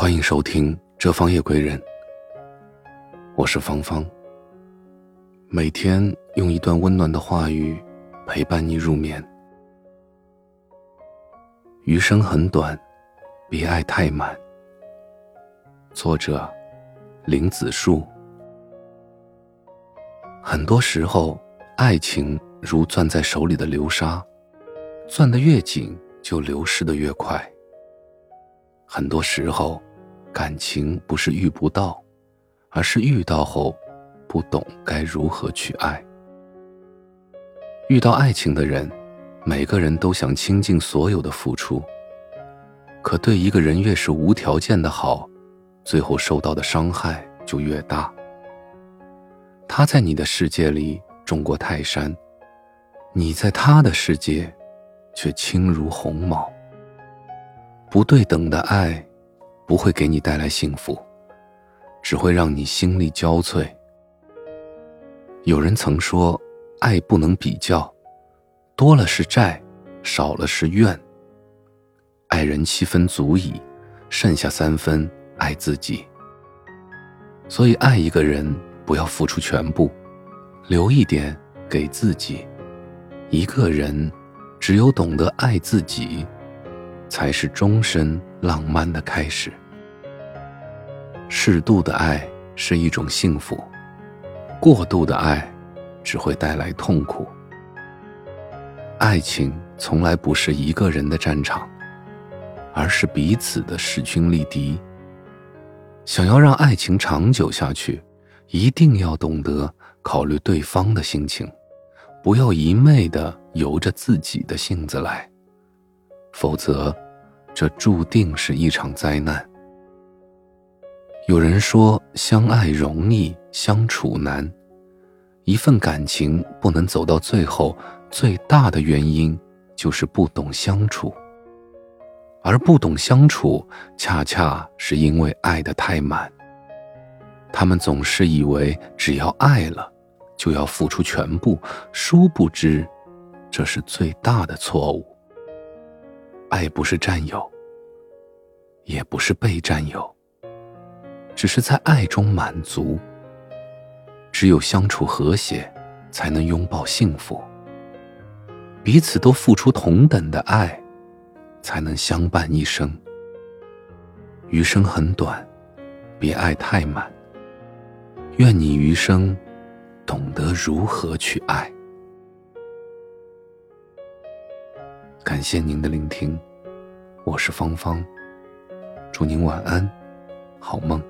欢迎收听《这方夜归人》，我是芳芳。每天用一段温暖的话语陪伴你入眠。余生很短，别爱太满。作者：林子树。很多时候，爱情如攥在手里的流沙，攥得越紧，就流失的越快。很多时候，感情不是遇不到，而是遇到后，不懂该如何去爱。遇到爱情的人，每个人都想倾尽所有的付出，可对一个人越是无条件的好，最后受到的伤害就越大。他在你的世界里种过泰山，你在他的世界，却轻如鸿毛。不对等的爱，不会给你带来幸福，只会让你心力交瘁。有人曾说，爱不能比较，多了是债，少了是怨。爱人七分足矣，剩下三分爱自己。所以，爱一个人不要付出全部，留一点给自己。一个人，只有懂得爱自己。才是终身浪漫的开始。适度的爱是一种幸福，过度的爱只会带来痛苦。爱情从来不是一个人的战场，而是彼此的势均力敌。想要让爱情长久下去，一定要懂得考虑对方的心情，不要一昧的由着自己的性子来。否则，这注定是一场灾难。有人说，相爱容易相处难，一份感情不能走到最后，最大的原因就是不懂相处。而不懂相处，恰恰是因为爱的太满。他们总是以为只要爱了，就要付出全部，殊不知，这是最大的错误。爱不是占有，也不是被占有，只是在爱中满足。只有相处和谐，才能拥抱幸福。彼此都付出同等的爱，才能相伴一生。余生很短，别爱太满。愿你余生懂得如何去爱。感谢您的聆听，我是芳芳，祝您晚安，好梦。